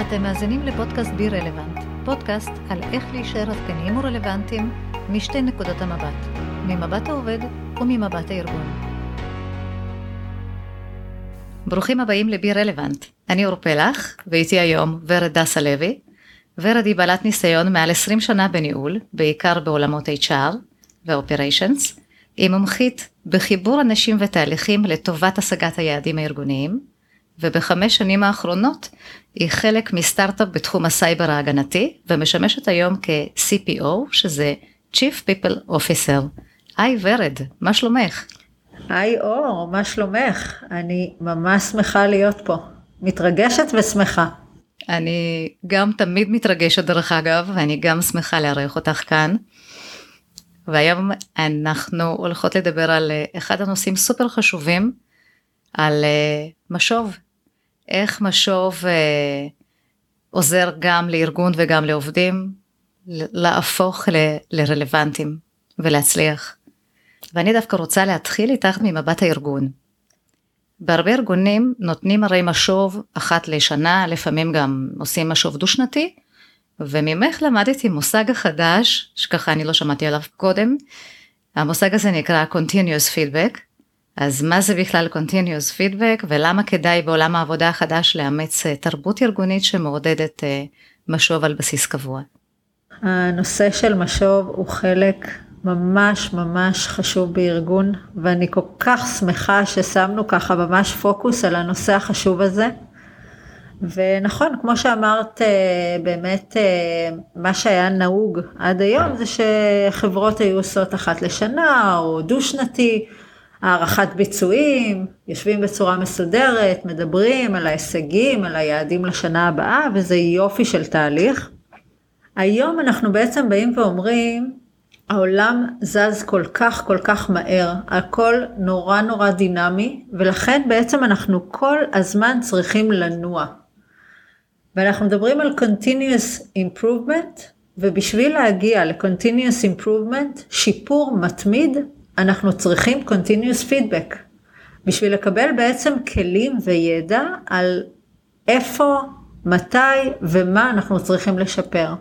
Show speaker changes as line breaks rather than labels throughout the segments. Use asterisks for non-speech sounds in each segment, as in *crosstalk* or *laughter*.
אתם מאזינים לפודקאסט בי רלוונט, פודקאסט על איך להישאר עדכניים ורלוונטיים משתי נקודות המבט, ממבט העובד וממבט הארגון. ברוכים הבאים לבי רלוונט, אני אור פלח, ואיתי היום ורד דסה לוי. ורד היא בעלת ניסיון מעל 20 שנה בניהול, בעיקר בעולמות HR ו-Operations. היא מומחית בחיבור אנשים ותהליכים לטובת השגת היעדים הארגוניים, ובחמש שנים האחרונות היא חלק מסטארט-אפ בתחום הסייבר ההגנתי, ומשמשת היום כ-CPO, שזה Chief People Officer. היי ורד, מה שלומך?
היי אור, מה שלומך? אני ממש שמחה להיות פה. מתרגשת ושמחה.
אני גם תמיד מתרגשת דרך אגב, ואני גם שמחה לארח אותך כאן. והיום אנחנו הולכות לדבר על אה, אחד הנושאים סופר חשובים, על אה, משוב. איך משוב אה, עוזר גם לארגון וגם לעובדים להפוך ל- לרלוונטיים ולהצליח. ואני דווקא רוצה להתחיל איתך ממבט הארגון. בהרבה ארגונים נותנים הרי משוב אחת לשנה, לפעמים גם עושים משוב דו שנתי, וממך למדתי מושג החדש, שככה אני לא שמעתי עליו קודם, המושג הזה נקרא Continuous Feedback, אז מה זה בכלל Continuous Feedback ולמה כדאי בעולם העבודה החדש לאמץ אה, תרבות ארגונית שמעודדת אה, משוב על בסיס קבוע?
הנושא של משוב הוא חלק ממש ממש חשוב בארגון, ואני כל כך שמחה ששמנו ככה ממש פוקוס על הנושא החשוב הזה. ונכון, כמו שאמרת, אה, באמת מה שהיה נהוג עד היום זה שחברות היו עושות אחת לשנה או דו-שנתי, הערכת ביצועים, יושבים בצורה מסודרת, מדברים על ההישגים, על היעדים לשנה הבאה, וזה יופי של תהליך. היום אנחנו בעצם באים ואומרים, העולם זז כל כך כל כך מהר, הכל נורא נורא דינמי, ולכן בעצם אנחנו כל הזמן צריכים לנוע. ואנחנו מדברים על continuous improvement, ובשביל להגיע ל-continuous improvement, שיפור מתמיד, אנחנו צריכים continuous feedback. בשביל לקבל בעצם כלים וידע על איפה, מתי ומה אנחנו צריכים לשפר.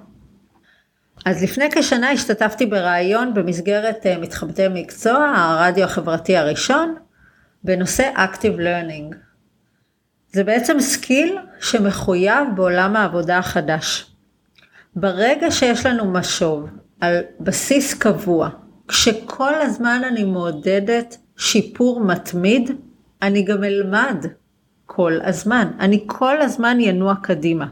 אז לפני כשנה השתתפתי בריאיון במסגרת אה, מתחבטי מקצוע, הרדיו החברתי הראשון, בנושא Active Learning. זה בעצם skill שמחויב בעולם העבודה החדש. ברגע שיש לנו משוב על בסיס קבוע, כשכל הזמן אני מעודדת שיפור מתמיד, אני גם אלמד כל הזמן. אני כל הזמן ינוע קדימה.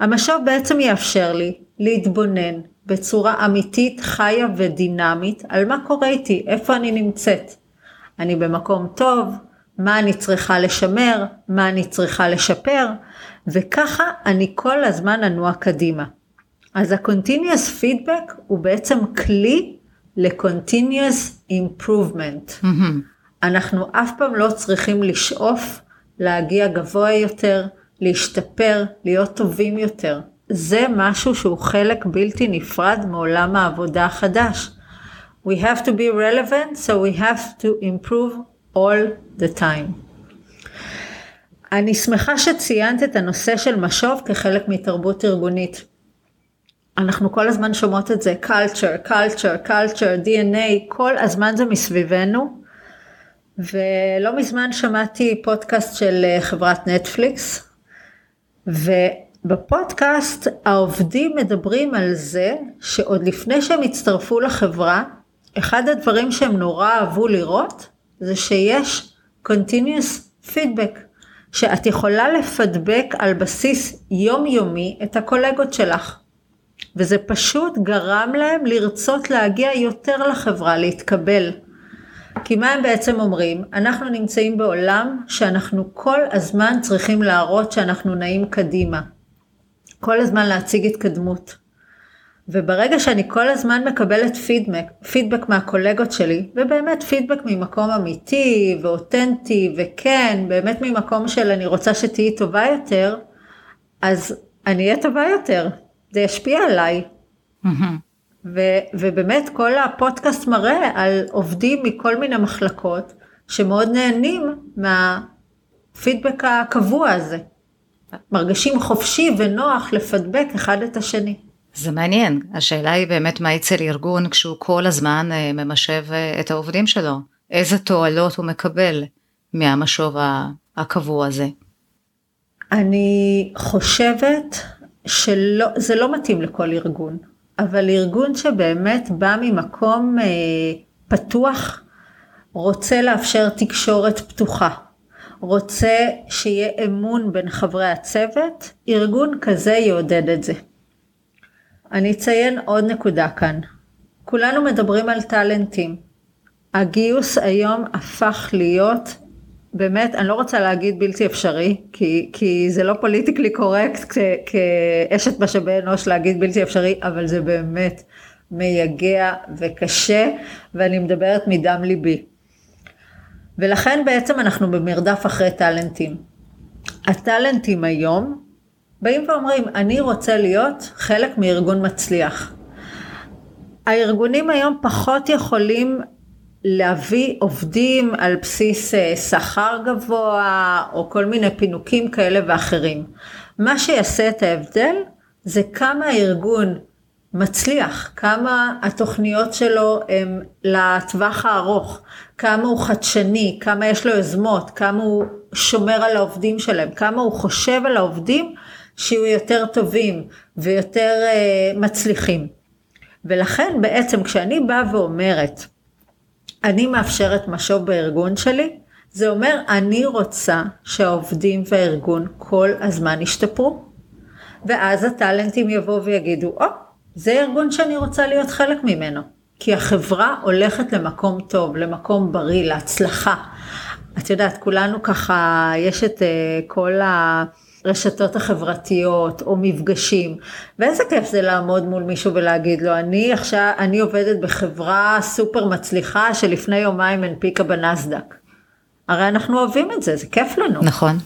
המשוב בעצם יאפשר לי להתבונן בצורה אמיתית, חיה ודינמית על מה קורה איתי, איפה אני נמצאת. אני במקום טוב, מה אני צריכה לשמר, מה אני צריכה לשפר, וככה אני כל הזמן אנוע קדימה. אז ה-continuous feedback הוא בעצם כלי ל-continuous improvement. Mm-hmm. אנחנו אף פעם לא צריכים לשאוף להגיע גבוה יותר, להשתפר, להיות טובים יותר. זה משהו שהוא חלק בלתי נפרד מעולם העבודה החדש. We have to be relevant, so we have to improve all the time. אני שמחה שציינת את הנושא של משוב כחלק מתרבות ארגונית. אנחנו כל הזמן שומעות את זה, culture, culture, culture, DNA, כל הזמן זה מסביבנו. ולא מזמן שמעתי פודקאסט של אה, חברת נטפליקס, ובפודקאסט העובדים מדברים על זה שעוד לפני שהם הצטרפו לחברה, אחד הדברים שהם נורא אהבו לראות זה שיש continuous feedback, שאת יכולה לפדבק על בסיס יומיומי את הקולגות שלך. וזה פשוט גרם להם לרצות להגיע יותר לחברה, להתקבל. כי מה הם בעצם אומרים? אנחנו נמצאים בעולם שאנחנו כל הזמן צריכים להראות שאנחנו נעים קדימה. כל הזמן להציג התקדמות. וברגע שאני כל הזמן מקבלת פידבק, פידבק מהקולגות שלי, ובאמת פידבק ממקום אמיתי ואותנטי וכן, באמת ממקום של אני רוצה שתהיי טובה יותר, אז אני אהיה טובה יותר. זה ישפיע עליי. ו, ובאמת כל הפודקאסט מראה על עובדים מכל מיני מחלקות שמאוד נהנים מהפידבק הקבוע הזה. מרגישים חופשי ונוח לפדבק אחד את השני.
זה מעניין, השאלה היא באמת מה אצל ארגון כשהוא כל הזמן אה, ממשב אה, את העובדים שלו, איזה תועלות הוא מקבל מהמשוב הקבוע הזה.
אני חושבת שזה לא מתאים לכל ארגון, אבל ארגון שבאמת בא ממקום אה, פתוח, רוצה לאפשר תקשורת פתוחה, רוצה שיהיה אמון בין חברי הצוות, ארגון כזה יעודד את זה. אני אציין עוד נקודה כאן. כולנו מדברים על טאלנטים. הגיוס היום הפך להיות באמת, אני לא רוצה להגיד בלתי אפשרי, כי, כי זה לא פוליטיקלי קורקט כאשת משאבי אנוש להגיד בלתי אפשרי, אבל זה באמת מייגע וקשה, ואני מדברת מדם ליבי. ולכן בעצם אנחנו במרדף אחרי טאלנטים. הטאלנטים היום באים ואומרים, אני רוצה להיות חלק מארגון מצליח. הארגונים היום פחות יכולים להביא עובדים על בסיס אה, שכר גבוה או כל מיני פינוקים כאלה ואחרים. מה שיעשה את ההבדל זה כמה הארגון מצליח, כמה התוכניות שלו הם לטווח הארוך, כמה הוא חדשני, כמה יש לו יוזמות, כמה הוא שומר על העובדים שלהם, כמה הוא חושב על העובדים שיהיו יותר טובים ויותר uh, מצליחים. ולכן בעצם כשאני באה ואומרת, אני מאפשרת משוב בארגון שלי, זה אומר אני רוצה שהעובדים והארגון כל הזמן ישתפרו. ואז הטאלנטים יבואו ויגידו, או, oh, זה ארגון שאני רוצה להיות חלק ממנו. כי החברה הולכת למקום טוב, למקום בריא, להצלחה. את יודעת, כולנו ככה, יש את uh, כל הרשתות החברתיות או מפגשים, ואיזה כיף זה לעמוד מול מישהו ולהגיד לו, אני עכשיו, אני עובדת בחברה סופר מצליחה שלפני יומיים הנפיקה בנסדק. הרי אנחנו אוהבים את זה, זה כיף לנו.
נכון.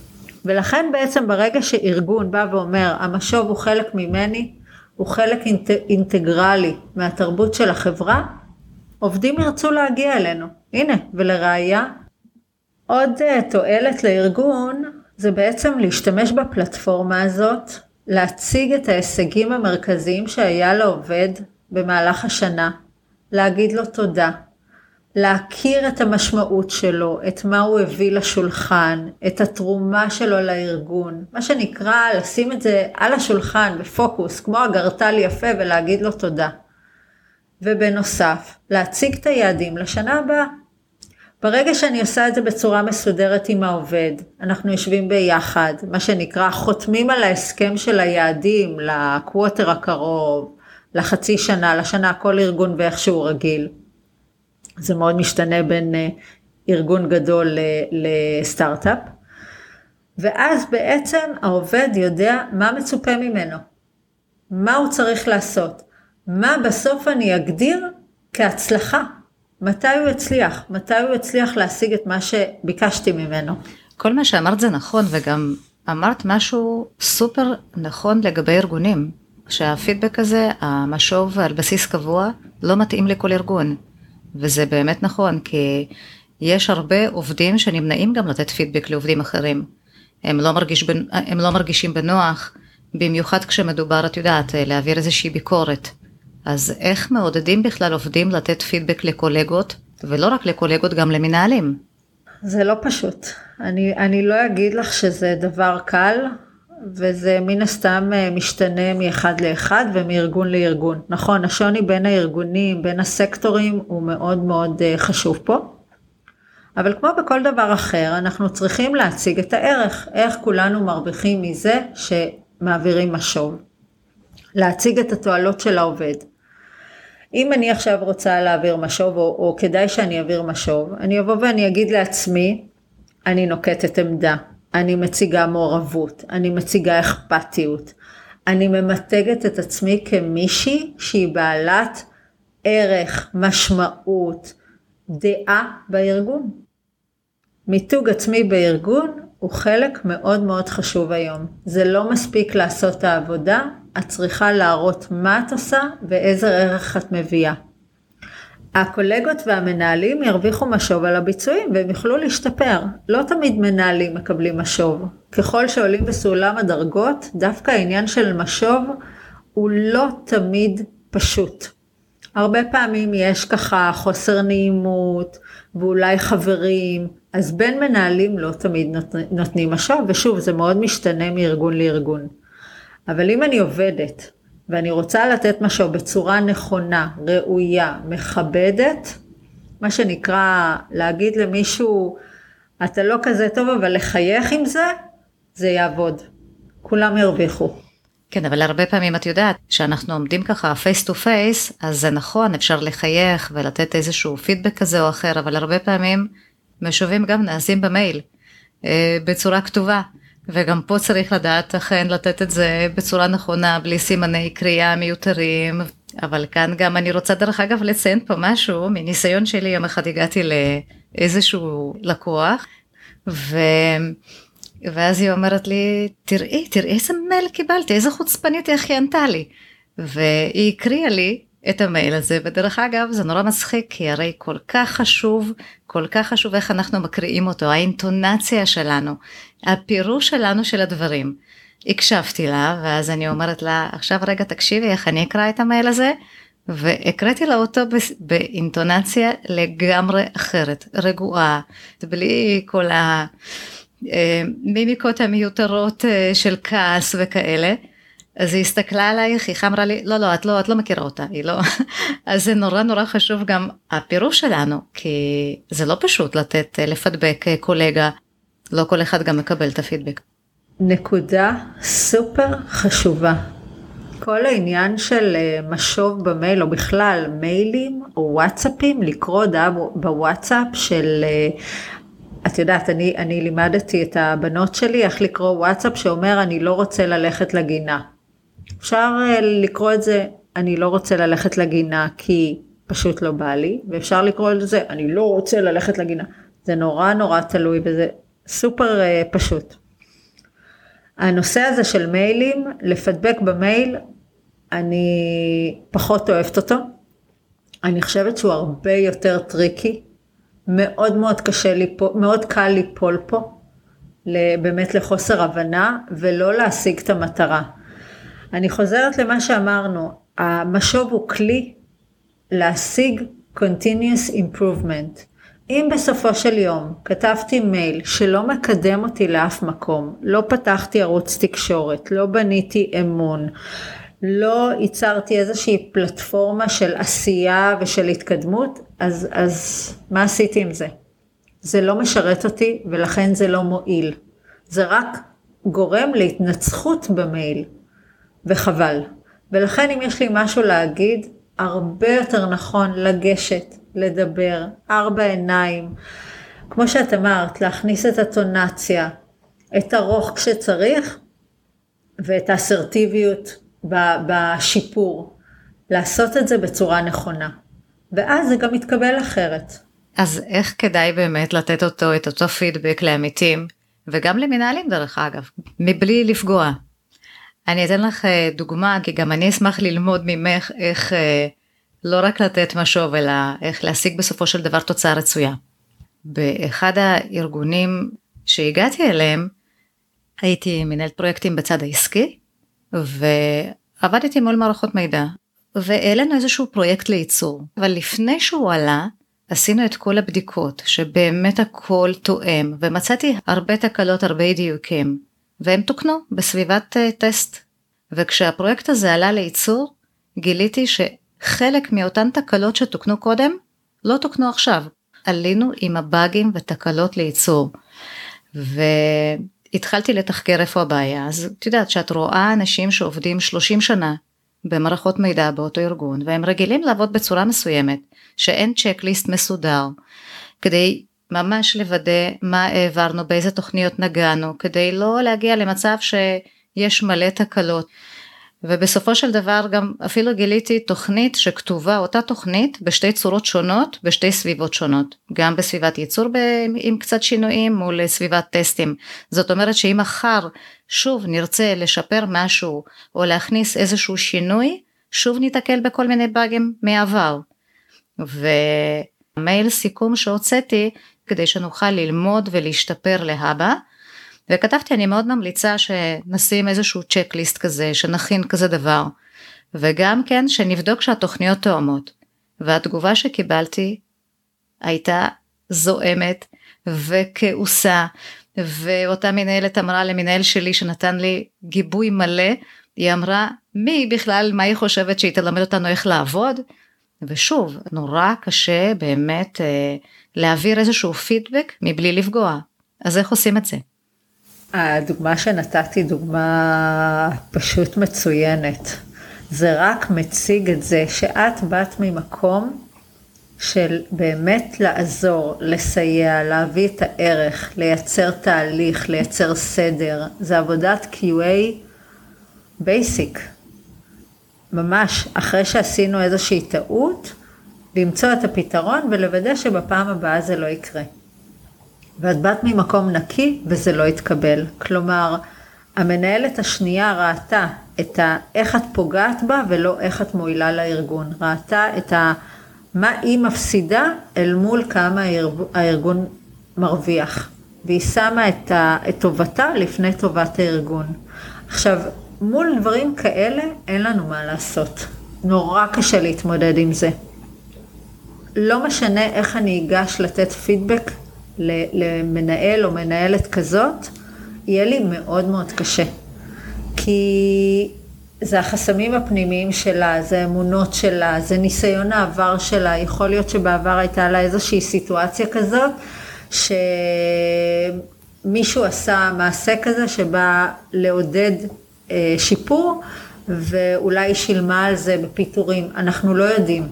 ולכן בעצם ברגע שארגון בא ואומר, המשוב הוא חלק ממני, הוא חלק אינט, אינטגרלי מהתרבות של החברה, עובדים ירצו להגיע אלינו. הנה, ולראיה, עוד uh, תועלת לארגון זה בעצם להשתמש בפלטפורמה הזאת, להציג את ההישגים המרכזיים שהיה לעובד במהלך השנה, להגיד לו תודה, להכיר את המשמעות שלו, את מה הוא הביא לשולחן, את התרומה שלו לארגון, מה שנקרא לשים את זה על השולחן בפוקוס, כמו אגרטל יפה ולהגיד לו תודה. ובנוסף, להציג את היעדים לשנה הבאה. ברגע שאני עושה את זה בצורה מסודרת עם העובד, אנחנו יושבים ביחד, מה שנקרא חותמים על ההסכם של היעדים לקווטר הקרוב, לחצי שנה, לשנה, כל ארגון ואיך שהוא רגיל. זה מאוד משתנה בין אה, ארגון גדול לסטארט-אפ. ואז בעצם העובד יודע מה מצופה ממנו, מה הוא צריך לעשות, מה בסוף אני אגדיר כהצלחה, מתי הוא יצליח, מתי הוא יצליח להשיג את מה שביקשתי ממנו.
כל מה שאמרת זה נכון וגם אמרת משהו סופר נכון לגבי ארגונים, שהפידבק הזה, המשוב על בסיס קבוע, לא מתאים לכל ארגון. וזה באמת נכון, כי יש הרבה עובדים שנמנעים גם לתת פידבק לעובדים אחרים. הם לא, מרגיש, הם לא מרגישים בנוח, במיוחד כשמדובר, את יודעת, להעביר איזושהי ביקורת. אז איך מעודדים בכלל עובדים לתת פידבק לקולגות, ולא רק לקולגות, גם למנהלים?
זה לא פשוט. אני, אני לא אגיד לך שזה דבר קל, וזה מן הסתם אה, משתנה מאחד לאחד ומארגון לארגון. נכון, השוני בין הארגונים, בין הסקטורים, הוא מאוד מאוד אה, חשוב פה. אבל כמו בכל דבר אחר, אנחנו צריכים להציג את הערך, איך כולנו מרוויחים מזה שמעבירים משוב. להציג את התועלות של העובד. אם אני עכשיו רוצה להעביר משוב, או, או כדאי שאני אעביר משוב, אני אבוא ואני אגיד לעצמי, אני נוקטת עמדה, אני מציגה מעורבות, אני מציגה אכפתיות, אני ממתגת את עצמי כמישהי שהיא בעלת ערך, משמעות, דעה בארגון. מיתוג עצמי בארגון הוא חלק מאוד מאוד חשוב היום. זה לא מספיק לעשות את העבודה, את צריכה להראות מה את עושה ואיזה ערך את מביאה. הקולגות והמנהלים ירוויחו משוב על הביצועים והם יוכלו להשתפר. לא תמיד מנהלים מקבלים משוב. ככל שעולים בסולם הדרגות, דווקא העניין של משוב הוא לא תמיד פשוט. הרבה פעמים יש ככה חוסר נעימות ואולי חברים, אז בין מנהלים לא תמיד נותנים משוב, ושוב, זה מאוד משתנה מארגון לארגון. אבל אם אני עובדת ואני רוצה לתת משהו בצורה נכונה, ראויה, מכבדת, מה שנקרא להגיד למישהו, אתה לא כזה טוב, אבל לחייך עם זה, זה יעבוד. כולם ירוויחו.
כן, אבל הרבה פעמים את יודעת, כשאנחנו עומדים ככה face to face, אז זה נכון, אפשר לחייך ולתת איזשהו פידבק כזה או אחר, אבל הרבה פעמים משובים גם נעשים במייל, אה, בצורה כתובה. וגם פה צריך לדעת אכן לתת את זה בצורה נכונה, בלי סימני קריאה מיותרים. אבל כאן גם אני רוצה דרך אגב לציין פה משהו, מניסיון שלי יום אחד הגעתי לאיזשהו לקוח, ו... ואז היא אומרת לי, תראי, תראי איזה מייל קיבלתי, איזה חוצפנית היא ענתה לי. והיא הקריאה לי את המייל הזה, ודרך אגב זה נורא מצחיק, כי הרי כל כך חשוב, כל כך חשוב איך אנחנו מקריאים אותו, האינטונציה שלנו, הפירוש שלנו של הדברים. הקשבתי לה, ואז אני אומרת לה, עכשיו רגע תקשיבי איך אני אקרא את המייל הזה, והקראתי לה אותו באינטונציה לגמרי אחרת, רגועה, בלי כל המימיקות אה, המיותרות אה, של כעס וכאלה. אז היא הסתכלה עלייך, היא אמרה לי, לא, לא, את לא, את לא מכירה אותה, היא לא. *laughs* אז זה נורא נורא חשוב גם הפירוש שלנו, כי זה לא פשוט לתת, אה, לפדבק אה, קולגה, לא כל אחד גם מקבל את הפידבק.
נקודה סופר חשובה. כל העניין של אה, משוב במייל או בכלל מיילים או וואטסאפים, לקרוא הודעה בוואטסאפ של את יודעת, אני, אני לימדתי את הבנות שלי איך לקרוא וואטסאפ שאומר אני לא רוצה ללכת לגינה. אפשר אה, לקרוא את זה, אני לא רוצה ללכת לגינה כי פשוט לא בא לי, ואפשר לקרוא את זה, אני לא רוצה ללכת לגינה. זה נורא נורא תלוי וזה סופר אה, פשוט. הנושא הזה של מיילים, לפדבק במייל, אני פחות אוהבת אותו. אני חושבת שהוא הרבה יותר tricky. מאוד מאוד קשה ליפול, מאוד קל ליפול פה, באמת לחוסר הבנה, ולא להשיג את המטרה. אני חוזרת למה שאמרנו, המשוב הוא כלי להשיג continuous improvement. אם בסופו של יום כתבתי מייל שלא מקדם אותי לאף מקום, לא פתחתי ערוץ תקשורת, לא בניתי אמון, לא ייצרתי איזושהי פלטפורמה של עשייה ושל התקדמות, אז, אז מה עשיתי עם זה? זה לא משרת אותי ולכן זה לא מועיל. זה רק גורם להתנצחות במייל. וחבל. ולכן אם יש לי משהו להגיד, הרבה יותר נכון לגשת, לדבר, ארבע עיניים. כמו שאת אמרת, להכניס את הטונציה, את הרוך כשצריך, ואת האסרטיביות בשיפור. לעשות את זה בצורה נכונה. ואז זה גם יתקבל אחרת.
אז איך כדאי באמת לתת אותו, את אותו פידבק לעמיתים, וגם למנהלים דרך אגב, מבלי לפגוע? אני אתן לך אה, דוגמה, כי גם אני אשמח ללמוד ממך איך אה, לא רק לתת משוב, אלא איך להשיג בסופו של דבר תוצאה רצויה. באחד הארגונים שהגעתי אליהם, הייתי מנהלת פרויקטים בצד העסקי, ועבדתי מול מערכות מידע, והעלינו איזשהו פרויקט לייצור, אבל לפני שהוא עלה, עשינו את כל הבדיקות, שבאמת הכל תואם, ומצאתי הרבה תקלות, הרבה דיוקים. והם תוקנו בסביבת uh, טסט. וכשהפרויקט הזה עלה לייצור, גיליתי שחלק מאותן תקלות שתוקנו קודם, לא תוקנו עכשיו. עלינו עם הבאגים ותקלות לייצור. והתחלתי לתחקר איפה הבעיה, אז את יודעת שאת רואה אנשים שעובדים 30 שנה במערכות מידע באותו ארגון, והם רגילים לעבוד בצורה מסוימת, שאין צ'קליסט מסודר, כדי ממש לוודא מה העברנו, באיזה תוכניות נגענו, כדי לא להגיע למצב שיש מלא תקלות. ובסופו של דבר גם אפילו גיליתי תוכנית שכתובה אותה תוכנית בשתי צורות שונות בשתי סביבות שונות. גם בסביבת ייצור ב, עם קצת שינויים מול סביבת טסטים. זאת אומרת שאם מחר שוב נרצה לשפר משהו או להכניס איזשהו שינוי שוב ניתקל בכל מיני באגים מעבר. ומייל סיכום שהוצאתי כדי שנוכל ללמוד ולהשתפר להבא. וכתבתי אני מאוד ממליצה שנשים איזשהו צ'קליסט כזה שנכין כזה דבר. וגם כן שנבדוק שהתוכניות תואמות. והתגובה שקיבלתי הייתה זועמת וכעוסה ואותה מנהלת אמרה למנהל שלי שנתן לי גיבוי מלא. היא אמרה מי בכלל מה היא חושבת שהיא תלמד אותנו איך לעבוד ושוב נורא קשה באמת אה, להעביר איזשהו פידבק מבלי לפגוע אז איך עושים את זה?
הדוגמה שנתתי דוגמה פשוט מצוינת. זה רק מציג את זה שאת באת ממקום של באמת לעזור, לסייע, להביא את הערך, לייצר תהליך, לייצר סדר. זה עבודת QA בייסיק. ממש, אחרי שעשינו איזושהי טעות, למצוא את הפתרון ולוודא שבפעם הבאה זה לא יקרה. ואת באת ממקום נקי וזה לא התקבל. כלומר, המנהלת השנייה ראתה את ה... איך את פוגעת בה ולא איך את מועילה לארגון. ראתה את ה... מה היא מפסידה אל מול כמה הארגון מרוויח. והיא שמה את, ה... את טובתה לפני טובת הארגון. עכשיו, מול דברים כאלה אין לנו מה לעשות. נורא קשה להתמודד עם זה. לא משנה איך אני אגש לתת פידבק למנהל או מנהלת כזאת, יהיה לי מאוד מאוד קשה. כי זה החסמים הפנימיים שלה, זה אמונות שלה, זה ניסיון העבר שלה, יכול להיות שבעבר הייתה לה איזושהי סיטואציה כזאת, שמישהו עשה מעשה כזה שבא לעודד שיפור, ואולי שילמה על זה בפיטורים, אנחנו לא יודעים.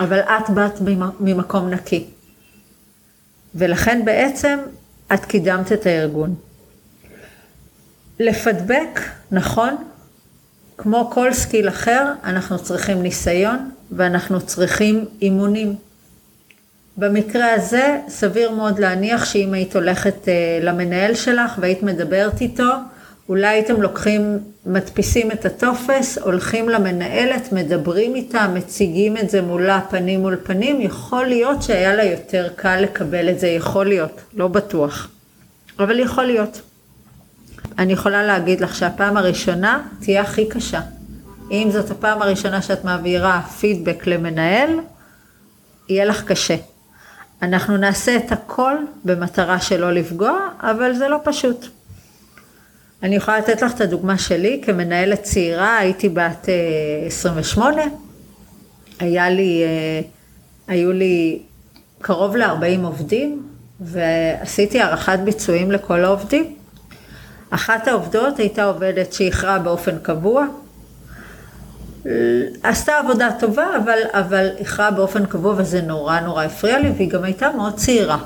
אבל את באת ממקום נקי. ולכן בעצם את קידמת את הארגון. לפדבק, נכון, כמו כל skill אחר, אנחנו צריכים ניסיון ואנחנו צריכים אימונים. במקרה הזה, סביר מאוד להניח שאם היית הולכת אה, למנהל שלך והיית מדברת איתו, אולי הייתם לוקחים, מדפיסים את הטופס, הולכים למנהלת, מדברים איתה, מציגים את זה מולה פנים מול פנים, יכול להיות שהיה לה יותר קל לקבל את זה, יכול להיות, לא בטוח, אבל יכול להיות. אני יכולה להגיד לך שהפעם הראשונה תהיה הכי קשה. אם זאת הפעם הראשונה שאת מעבירה פידבק למנהל, יהיה לך קשה. אנחנו נעשה את הכל במטרה שלא לפגוע, אבל זה לא פשוט. אני יכולה לתת לך את הדוגמה שלי, כמנהלת צעירה, הייתי בת 28, אה, היה לי, אה, היו לי קרוב ל-40 עובדים, ועשיתי הערכת ביצועים לכל העובדים. אחת העובדות הייתה עובדת שאיחרה באופן קבוע, עשתה עבודה טובה, אבל, אבל איחרה באופן קבוע וזה נורא נורא הפריע לי, והיא גם הייתה מאוד צעירה.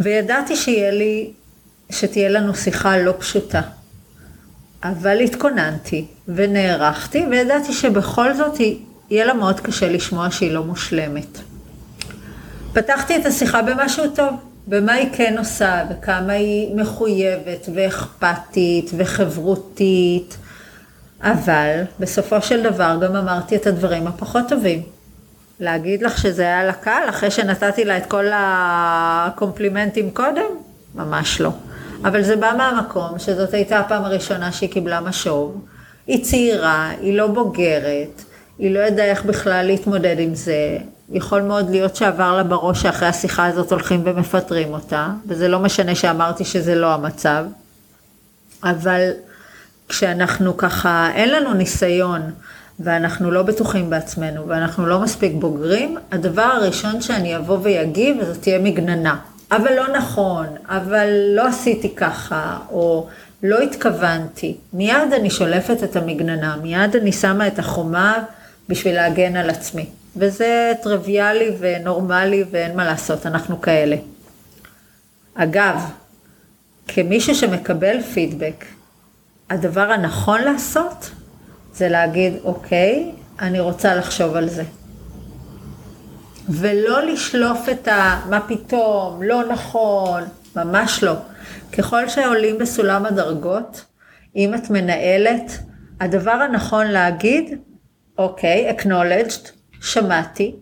וידעתי שיהיה לי שתהיה לנו שיחה לא פשוטה. אבל התכוננתי ונערכתי וידעתי שבכל זאת יהיה לה מאוד קשה לשמוע שהיא לא מושלמת. פתחתי את השיחה במשהו טוב, במה היא כן עושה וכמה היא מחויבת ואכפתית וחברותית, אבל בסופו של דבר גם אמרתי את הדברים הפחות טובים. להגיד לך שזה היה לה קל אחרי שנתתי לה את כל הקומפלימנטים קודם? ממש לא. אבל זה בא מהמקום שזאת הייתה הפעם הראשונה שהיא קיבלה משוב. היא צעירה, היא לא בוגרת, היא לא ידעה איך בכלל להתמודד עם זה. יכול מאוד להיות שעבר לה בראש שאחרי השיחה הזאת הולכים ומפטרים אותה, וזה לא משנה שאמרתי שזה לא המצב. אבל כשאנחנו ככה, אין לנו ניסיון, ואנחנו לא בטוחים בעצמנו, ואנחנו לא מספיק בוגרים, הדבר הראשון שאני אבוא ויגיב, זאת תהיה מגננה. אבל לא נכון, אבל לא עשיתי ככה, או לא התכוונתי. מיד אני שולפת את המגננה, מיד אני שמה את החומה בשביל להגן על עצמי. וזה טריוויאלי ונורמלי ואין מה לעשות, אנחנו כאלה. אגב, כמישהו שמקבל פידבק, הדבר הנכון לעשות זה להגיד, אוקיי, אני רוצה לחשוב על זה. ולא לשלוף את ה... מה פתאום, לא נכון, ממש לא. ככל שעולים בסולם הדרגות, אם את מנהלת, הדבר הנכון להגיד, אוקיי, okay, acknowledged, שמעתי,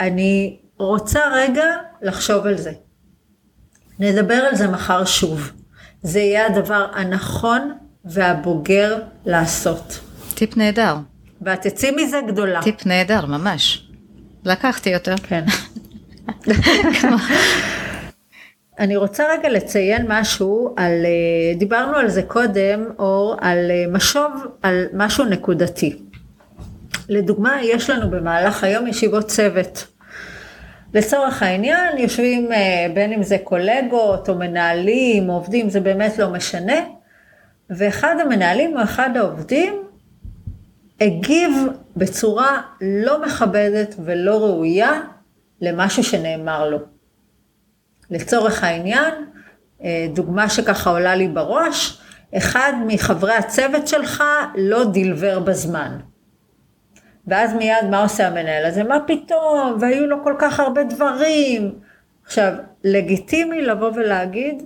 אני רוצה רגע לחשוב על זה. נדבר על זה מחר שוב. זה יהיה הדבר הנכון והבוגר לעשות.
טיפ נהדר.
ואת תצאי מזה גדולה.
טיפ נהדר, ממש. לקחתי אותו.
כן. אני רוצה רגע לציין משהו על, אה, דיברנו על זה קודם, אור, על אה, משוב, על משהו נקודתי. לדוגמה, יש לנו במהלך היום ישיבות צוות. לצורך העניין, יושבים אה, בין אם זה קולגות או מנהלים או עובדים, זה באמת לא משנה, ואחד המנהלים או אחד העובדים הגיב בצורה לא מכבדת ולא ראויה למשהו שנאמר לו. לצורך העניין, אה, דוגמה שככה עולה לי בראש, אחד מחברי הצוות שלך לא דילבר בזמן. ואז מיד מה עושה המנהל הזה? מה פתאום? והיו לו כל כך הרבה דברים. עכשיו, לגיטימי לבוא ולהגיד,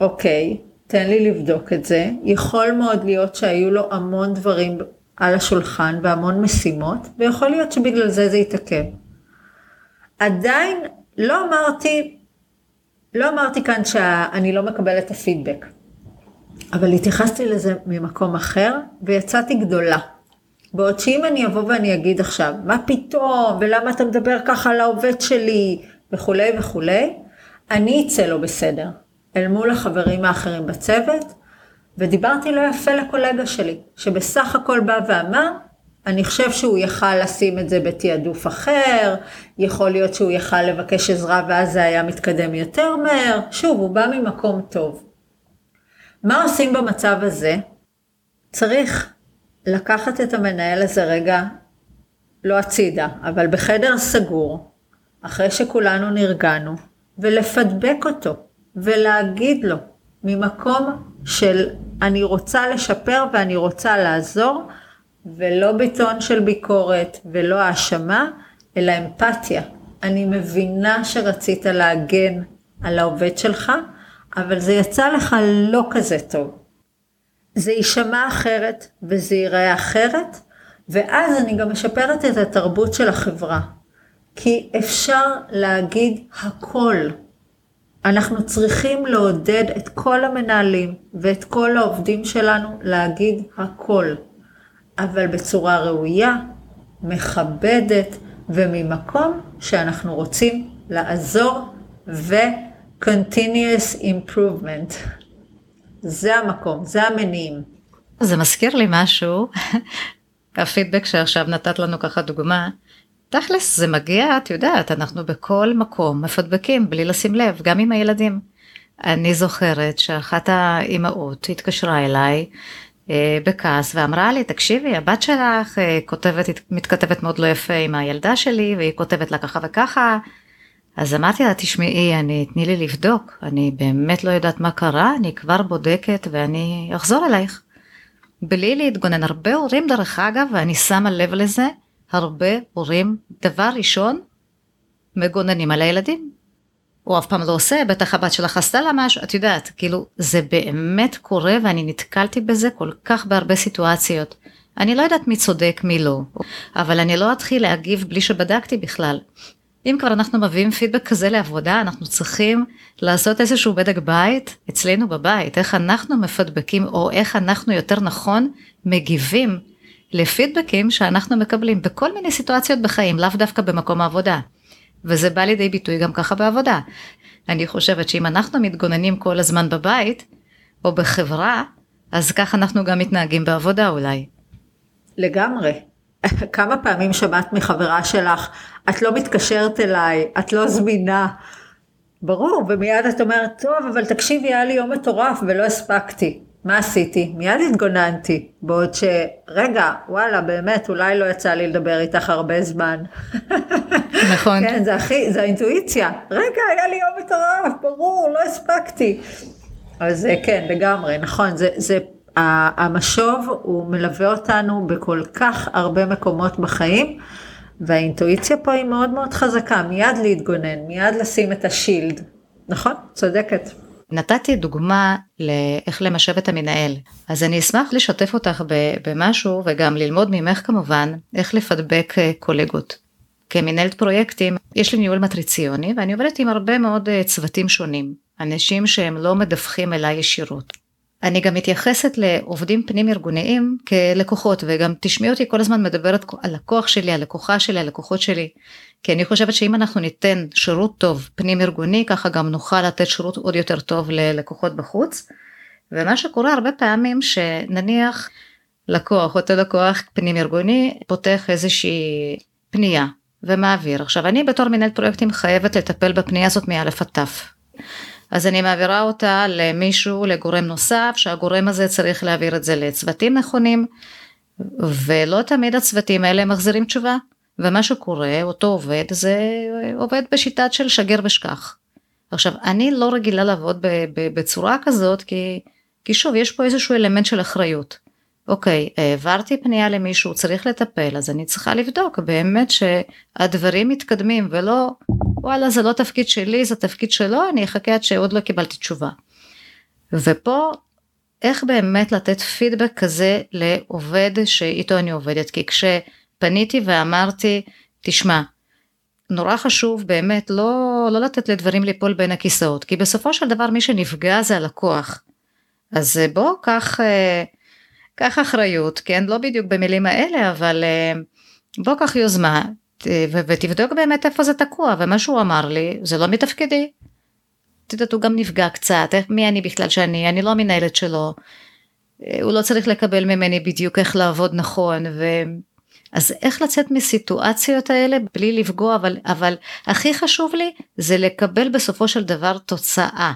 אוקיי, תן לי לבדוק את זה. יכול מאוד להיות שהיו לו המון דברים על השולחן והמון משימות, ויכול להיות שבגלל זה זה יתעכב. עדיין לא אמרתי, לא אמרתי כאן שאני לא מקבלת את הפידבק, אבל התייחסתי לזה ממקום אחר ויצאתי גדולה. בעוד שאם אני אבוא ואני אגיד עכשיו, מה פתאום, ולמה אתה מדבר ככה על העובד שלי, וכולי וכולי, אני אצא לא בסדר, אל מול החברים האחרים בצוות, ודיברתי לא יפה לקולגה שלי, שבסך הכל בא ואמר, אני חושב שהוא יכל לשים את זה בתעדוף אחר, יכול להיות שהוא יכל לבקש עזרה ואז זה היה מתקדם יותר מהר. שוב, הוא בא ממקום טוב. מה עושים במצב הזה? צריך לקחת את המנהל הזה רגע, לא הצידה, אבל בחדר סגור, אחרי שכולנו נרגענו, ולפדבק אותו, ולהגיד לו, ממקום של אני רוצה לשפר ואני רוצה לעזור, ולא בטון של ביקורת ולא האשמה, אלא אמפתיה. אני מבינה שרצית להגן על העובד שלך, אבל זה יצא לך לא כזה טוב. זה יישמע אחרת וזה ייראה אחרת, ואז אני גם משפרת את התרבות של החברה. כי אפשר להגיד הכל. אנחנו צריכים לעודד את כל המנהלים ואת כל העובדים שלנו להגיד הכל. אבל בצורה ראויה, מכבדת וממקום שאנחנו רוצים לעזור ו-continuous improvement. זה המקום, זה המניעים.
זה מזכיר לי משהו, *laughs* הפידבק שעכשיו נתת לנו ככה דוגמה, תכלס זה מגיע, את יודעת, אנחנו בכל מקום מפדבקים בלי לשים לב, גם עם הילדים. אני זוכרת שאחת האימהות התקשרה אליי אה, בכעס ואמרה לי תקשיבי הבת שלך אה, כותבת מתכתבת מאוד לא יפה עם הילדה שלי והיא כותבת לה ככה וככה. אז אמרתי לה תשמעי אני תני לי לבדוק אני באמת לא יודעת מה קרה אני כבר בודקת ואני אחזור אלייך. בלי להתגונן הרבה הורים דרך אגב ואני שמה לב לזה הרבה הורים דבר ראשון מגוננים על הילדים הוא אף פעם לא עושה, בטח הבת שלך עשתה לה משהו, את יודעת, כאילו, זה באמת קורה ואני נתקלתי בזה כל כך בהרבה סיטואציות. אני לא יודעת מי צודק, מי לא, אבל אני לא אתחיל להגיב בלי שבדקתי בכלל. אם כבר אנחנו מביאים פידבק כזה לעבודה, אנחנו צריכים לעשות איזשהו בדק בית אצלנו בבית, איך אנחנו מפדבקים, או איך אנחנו יותר נכון מגיבים לפידבקים שאנחנו מקבלים בכל מיני סיטואציות בחיים, לאו דווקא במקום העבודה. וזה בא לידי ביטוי גם ככה בעבודה. אני חושבת שאם אנחנו מתגוננים כל הזמן בבית, או בחברה, אז ככה אנחנו גם מתנהגים בעבודה אולי.
לגמרי. *laughs* כמה פעמים שמעת מחברה שלך, את לא מתקשרת אליי, את לא זמינה. ברור, ומיד את אומרת, טוב, אבל תקשיבי, היה לי יום מטורף ולא הספקתי. מה עשיתי? מיד התגוננתי, בעוד שרגע, וואלה, באמת, אולי לא יצא לי לדבר איתך הרבה זמן. *laughs*
נכון.
כן, זה הכי, זה האינטואיציה. רגע, היה לי יום מטורף, ברור, לא הספקתי. אז כן, לגמרי, נכון, זה, זה, המשוב הוא מלווה אותנו בכל כך הרבה מקומות בחיים, והאינטואיציה פה היא מאוד מאוד חזקה, מיד להתגונן, מיד לשים את השילד. נכון? צודקת.
נתתי דוגמה לאיך למשב את המנהל. אז אני אשמח לשתף אותך במשהו וגם ללמוד ממך כמובן איך לפדבק אה, קולגות. כמנהלת פרויקטים יש לי ניהול מטריציוני ואני עובדת עם הרבה מאוד אה, צוותים שונים. אנשים שהם לא מדווחים אליי ישירות. אני גם מתייחסת לעובדים פנים ארגוניים כלקוחות וגם תשמעי אותי כל הזמן מדברת על לקוח שלי, הלקוחה שלי, הלקוחות שלי. כי אני חושבת שאם אנחנו ניתן שירות טוב פנים ארגוני ככה גם נוכל לתת שירות עוד יותר טוב ללקוחות בחוץ. ומה שקורה הרבה פעמים שנניח לקוח אותו לקוח פנים ארגוני פותח איזושהי פנייה ומעביר עכשיו אני בתור מנהל פרויקטים חייבת לטפל בפנייה הזאת מאלף עד תף. אז אני מעבירה אותה למישהו, לגורם נוסף, שהגורם הזה צריך להעביר את זה לצוותים נכונים, ולא תמיד הצוותים האלה מחזירים תשובה. ומה שקורה, אותו עובד, זה עובד בשיטת של שגר ושכח. עכשיו, אני לא רגילה לעבוד בצורה כזאת, כי, כי שוב, יש פה איזשהו אלמנט של אחריות. אוקיי, העברתי פנייה למישהו, צריך לטפל, אז אני צריכה לבדוק באמת שהדברים מתקדמים ולא, וואלה זה לא תפקיד שלי, זה תפקיד שלו, אני אחכה עד שעוד לא קיבלתי תשובה. ופה, איך באמת לתת פידבק כזה לעובד שאיתו אני עובדת, כי כשפניתי ואמרתי, תשמע, נורא חשוב באמת לא, לא לתת לדברים ליפול בין הכיסאות, כי בסופו של דבר מי שנפגע זה הלקוח. אז בוא, קח... קח אחריות, כן? לא בדיוק במילים האלה, אבל אה, בוא קח יוזמה ותבדוק באמת איפה זה תקוע, ומה שהוא אמר לי, זה לא מתפקידי. את יודעת, הוא גם נפגע קצת, מי אני בכלל שאני, אני לא המנהלת שלו. אה, הוא לא צריך לקבל ממני בדיוק איך לעבוד נכון, ו... אז איך לצאת מסיטואציות האלה בלי לפגוע, אבל, אבל הכי חשוב לי זה לקבל בסופו של דבר תוצאה.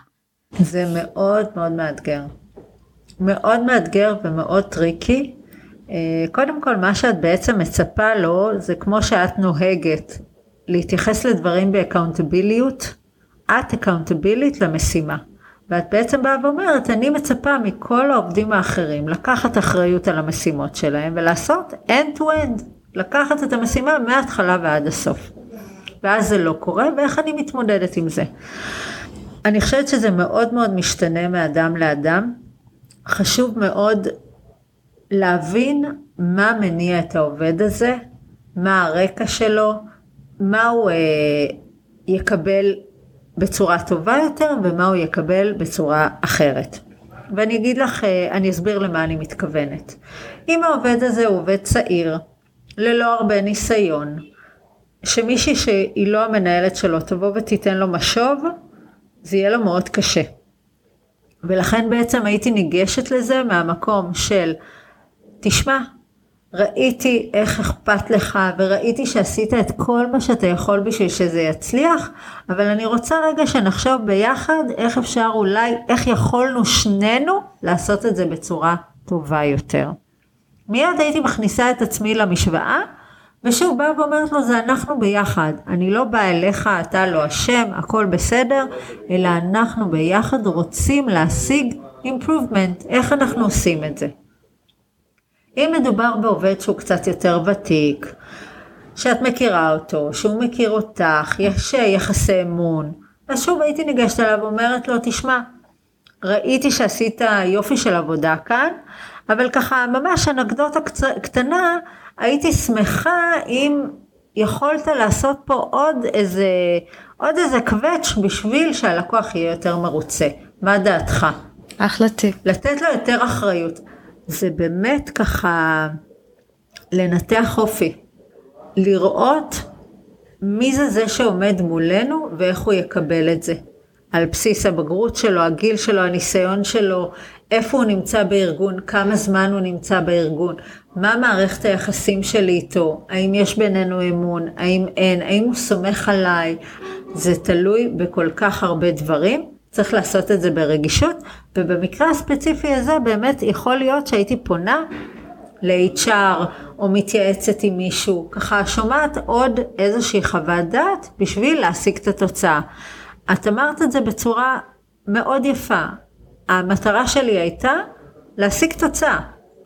זה מאוד מאוד מאתגר. מאוד מאתגר ומאוד tricky. אה, קודם כל, מה שאת בעצם מצפה לו, זה כמו שאת נוהגת, להתייחס לדברים באקאונטביליות. את אקאונטבילית למשימה. ואת בעצם באה ואומרת, אני מצפה מכל העובדים האחרים לקחת אחריות על המשימות שלהם ולעשות end to end, לקחת את המשימה מההתחלה ועד הסוף. ואז זה לא קורה, ואיך אני מתמודדת עם זה? אני חושבת שזה מאוד מאוד משתנה מאדם לאדם. חשוב מאוד להבין מה מניע את העובד הזה, מה הרקע שלו, מה הוא אה, יקבל בצורה טובה יותר ומה הוא יקבל בצורה אחרת. ואני אגיד לך, אה, אני אסביר למה אני מתכוונת. אם העובד הזה הוא עובד צעיר, ללא הרבה ניסיון, שמישהי שהיא לא המנהלת שלו תבוא ותיתן לו משוב, זה יהיה לו מאוד קשה. ולכן בעצם הייתי ניגשת לזה מהמקום של, תשמע, ראיתי איך אכפת לך וראיתי שעשית את כל מה שאתה יכול בשביל שזה יצליח, אבל אני רוצה רגע שנחשוב ביחד איך אפשר אולי, איך יכולנו שנינו לעשות את זה בצורה טובה יותר. מיד הייתי מכניסה את עצמי למשוואה ושוב באה ואומרת לו זה אנחנו ביחד, אני לא באה אליך, אתה לא אשם, הכל בסדר, אלא אנחנו ביחד רוצים להשיג improvement, איך אנחנו עושים את זה. אם מדובר בעובד שהוא קצת יותר ותיק, שאת מכירה אותו, שהוא מכיר אותך, יש יחסי אמון, אז שוב הייתי ניגשת אליו ואומרת לו, תשמע, ראיתי שעשית יופי של עבודה כאן, אבל ככה ממש אנקדוטה קטנה, הייתי שמחה אם יכולת לעשות פה עוד איזה, עוד איזה קווץ' בשביל שהלקוח יהיה יותר מרוצה. מה דעתך?
אחלה טיפ.
לתת לו יותר אחריות. זה באמת ככה לנתח אופי. לראות מי זה זה שעומד מולנו ואיך הוא יקבל את זה. על בסיס הבגרות שלו, הגיל שלו, הניסיון שלו, איפה הוא נמצא בארגון, כמה זמן הוא נמצא בארגון, מה מערכת היחסים שלי איתו, האם יש בינינו אמון, האם אין, האם הוא סומך עליי, זה תלוי בכל כך הרבה דברים, צריך לעשות את זה ברגישות, ובמקרה הספציפי הזה באמת יכול להיות שהייתי פונה ל-HR או מתייעצת עם מישהו, ככה שומעת עוד איזושהי חוות דעת בשביל להשיג את התוצאה. את אמרת את זה בצורה מאוד יפה. המטרה שלי הייתה להשיג תוצאה.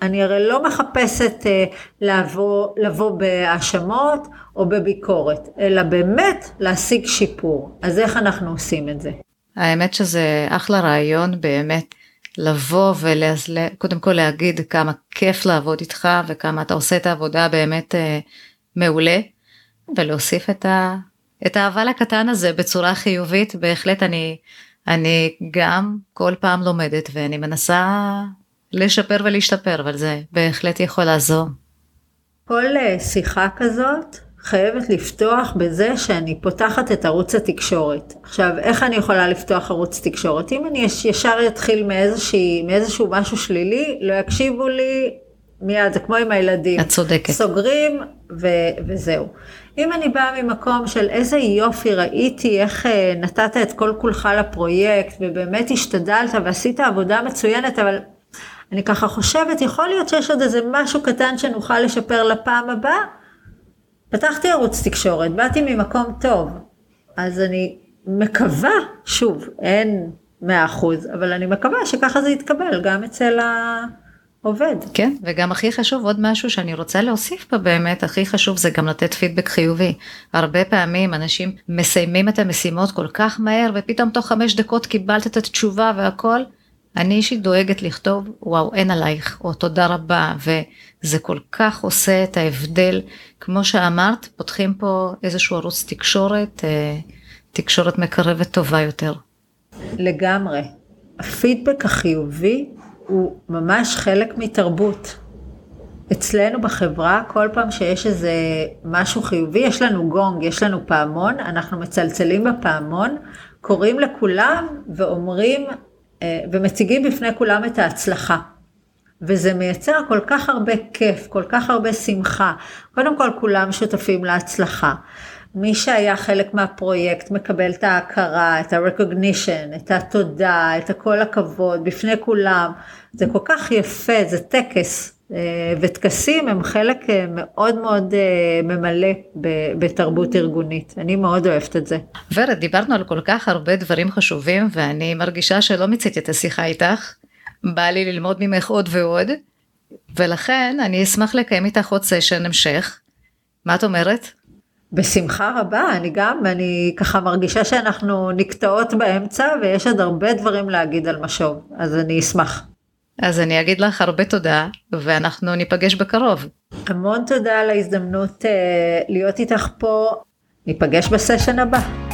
אני הרי לא מחפשת uh, לבוא, לבוא בהאשמות או בביקורת, אלא באמת להשיג שיפור. אז איך אנחנו עושים את זה?
האמת שזה אחלה רעיון באמת לבוא וקודם כל להגיד כמה כיף לעבוד איתך וכמה אתה עושה את העבודה באמת אה, מעולה ולהוסיף את, ה, את האבל הקטן הזה בצורה חיובית בהחלט אני אני גם כל פעם לומדת ואני מנסה לשפר ולהשתפר אבל זה בהחלט יכול לעזור.
כל אה, שיחה כזאת חייבת לפתוח בזה שאני פותחת את ערוץ התקשורת. עכשיו, איך אני יכולה לפתוח ערוץ תקשורת? אם אני ישר אתחיל מאיזושהי, מאיזשהו משהו שלילי, לא יקשיבו לי מיד, זה כמו עם הילדים.
את צודקת.
סוגרים ו- וזהו. אם אני באה ממקום של איזה יופי, ראיתי איך אה, נתת את כל כולך לפרויקט, ובאמת השתדלת ועשית עבודה מצוינת, אבל אני ככה חושבת, יכול להיות שיש עוד איזה משהו קטן שנוכל לשפר לפעם הבאה, פתחתי ערוץ תקשורת, באתי ממקום טוב, אז אני מקווה, שוב, אין מאה אחוז, אבל אני מקווה שככה זה יתקבל גם אצל העובד.
כן, וגם הכי חשוב, עוד משהו שאני רוצה להוסיף פה באמת, הכי חשוב זה גם לתת פידבק חיובי. הרבה פעמים אנשים מסיימים את המשימות כל כך מהר, ופתאום תוך חמש דקות קיבלת את התשובה והכל, אני אישית דואגת לכתוב וואו אין עלייך או תודה רבה וזה כל כך עושה את ההבדל כמו שאמרת פותחים פה איזשהו ערוץ תקשורת אה, תקשורת מקרבת טובה יותר.
לגמרי. הפידבק החיובי הוא ממש חלק מתרבות. אצלנו בחברה, כל פעם שיש איזה משהו חיובי, יש לנו גונג, יש לנו פעמון, אנחנו מצלצלים בפעמון, קוראים לכולם ואומרים ומציגים בפני כולם את ההצלחה. וזה מייצר כל כך הרבה כיף, כל כך הרבה שמחה. קודם כל, כולם שותפים להצלחה. מי שהיה חלק מהפרויקט מקבל את ההכרה, את ה-recognition, את התודה, את הכל הכבוד, בפני כולם. זה כל כך יפה, זה טקס. אה, וטקסים הם חלק אה, מאוד מאוד אה, ממלא בתרבות ארגונית. אני מאוד אוהבת את זה.
ורד, דיברנו על כל כך הרבה דברים חשובים, ואני מרגישה שלא מיציתי את השיחה איתך. בא לי ללמוד ממך עוד ועוד, ולכן אני אשמח לקיים איתך עוד סשן המשך. מה את אומרת?
בשמחה רבה, אני גם, אני ככה מרגישה שאנחנו נקטעות באמצע ויש עוד הרבה דברים להגיד על משוב, אז אני אשמח.
אז אני אגיד לך הרבה תודה, ואנחנו ניפגש בקרוב.
המון תודה על ההזדמנות uh, להיות איתך פה, ניפגש בסשן הבא.